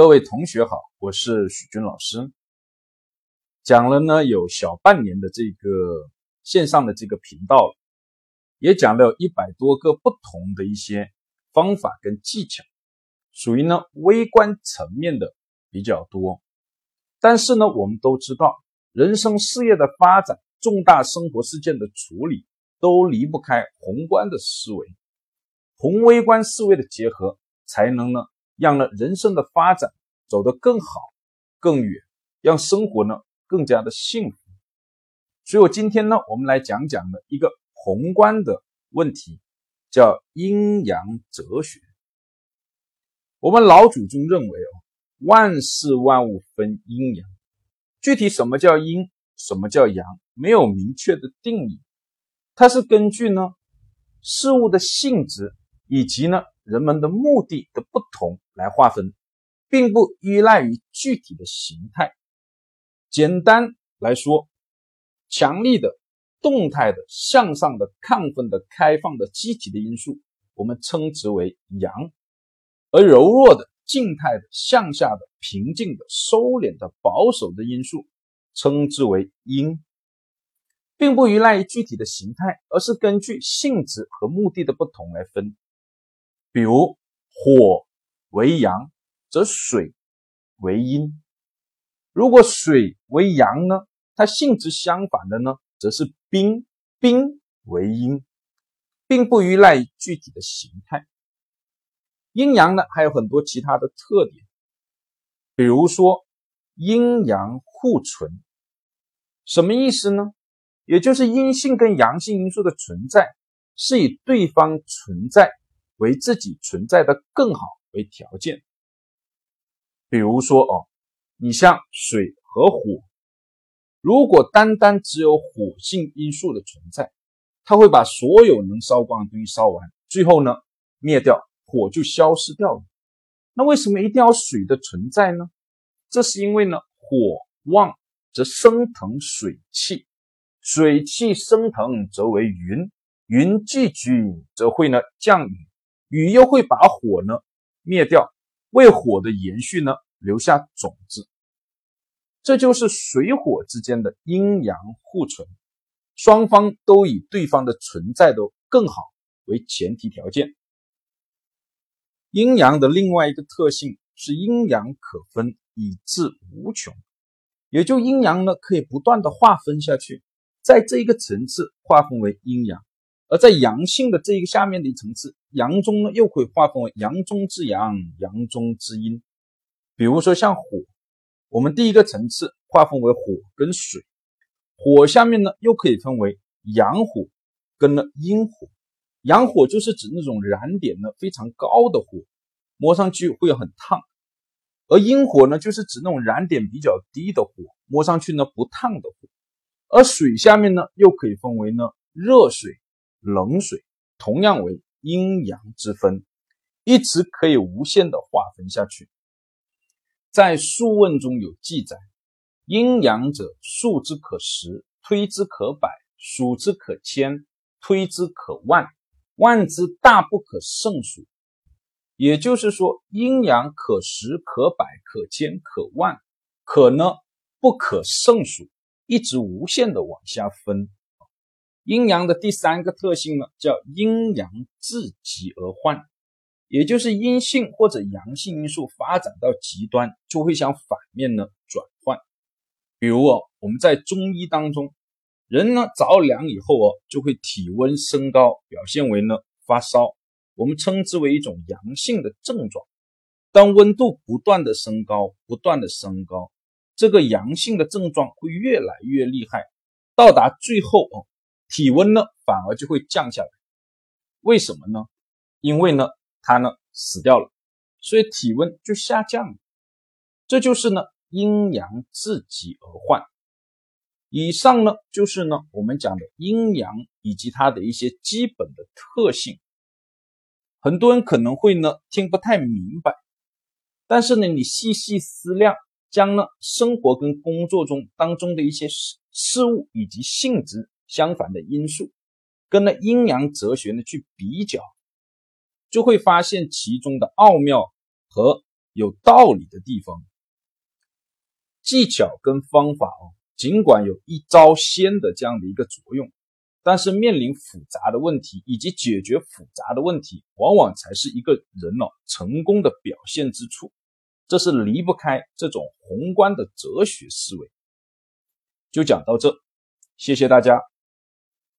各位同学好，我是许军老师。讲了呢有小半年的这个线上的这个频道了，也讲了一百多个不同的一些方法跟技巧，属于呢微观层面的比较多。但是呢，我们都知道，人生事业的发展、重大生活事件的处理，都离不开宏观的思维，宏微观思维的结合，才能呢。让呢人生的发展走得更好、更远，让生活呢更加的幸福。所以，我今天呢，我们来讲讲呢一个宏观的问题，叫阴阳哲学。我们老祖宗认为哦，万事万物分阴阳，具体什么叫阴，什么叫阳，没有明确的定义。它是根据呢事物的性质以及呢。人们的目的的不同来划分，并不依赖于具体的形态。简单来说，强力的、动态的、向上的、亢奋的、开放的、积极的因素，我们称之为阳；而柔弱的、静态的、向下的、平静的、收敛的、保守的因素，称之为阴。并不依赖于具体的形态，而是根据性质和目的的不同来分。比如火为阳，则水为阴；如果水为阳呢，它性质相反的呢，则是冰，冰为阴，并不依赖具体的形态。阴阳呢，还有很多其他的特点，比如说阴阳互存，什么意思呢？也就是阴性跟阳性因素的存在，是以对方存在。为自己存在的更好为条件，比如说哦，你像水和火，如果单单只有火性因素的存在，它会把所有能烧光的东西烧完，最后呢灭掉，火就消失掉了。那为什么一定要水的存在呢？这是因为呢，火旺则升腾水气，水气升腾则为云，云聚聚则会呢降雨。雨又会把火呢灭掉，为火的延续呢留下种子。这就是水火之间的阴阳互存，双方都以对方的存在的更好为前提条件。阴阳的另外一个特性是阴阳可分，以至无穷，也就阴阳呢可以不断的划分下去，在这一个层次划分为阴阳。而在阳性的这一个下面的一层次，阳中呢又可以划分为阳中之阳、阳中之阴。比如说像火，我们第一个层次划分为火跟水，火下面呢又可以分为阳火跟呢阴火。阳火就是指那种燃点呢非常高的火，摸上去会很烫；而阴火呢就是指那种燃点比较低的火，摸上去呢不烫的火。而水下面呢又可以分为呢热水。冷水同样为阴阳之分，一直可以无限的划分下去。在《数问》中有记载：“阴阳者，数之可十，推之可百，数之可千，推之可万，万之大不可胜数。”也就是说，阴阳可十、可百、可千、可万，可呢不可胜数，一直无限的往下分。阴阳的第三个特性呢，叫阴阳自极而换，也就是阴性或者阳性因素发展到极端，就会向反面呢转换。比如哦，我们在中医当中，人呢着凉以后哦，就会体温升高，表现为呢发烧，我们称之为一种阳性的症状。当温度不断的升高，不断的升高，这个阳性的症状会越来越厉害，到达最后哦。体温呢，反而就会降下来，为什么呢？因为呢，它呢死掉了，所以体温就下降了。这就是呢阴阳自极而换。以上呢就是呢我们讲的阴阳以及它的一些基本的特性。很多人可能会呢听不太明白，但是呢你细细思量，将呢生活跟工作中当中的一些事事物以及性质。相反的因素，跟那阴阳哲学呢去比较，就会发现其中的奥妙和有道理的地方。技巧跟方法哦，尽管有一招鲜的这样的一个作用，但是面临复杂的问题以及解决复杂的问题，往往才是一个人哦成功的表现之处。这是离不开这种宏观的哲学思维。就讲到这，谢谢大家。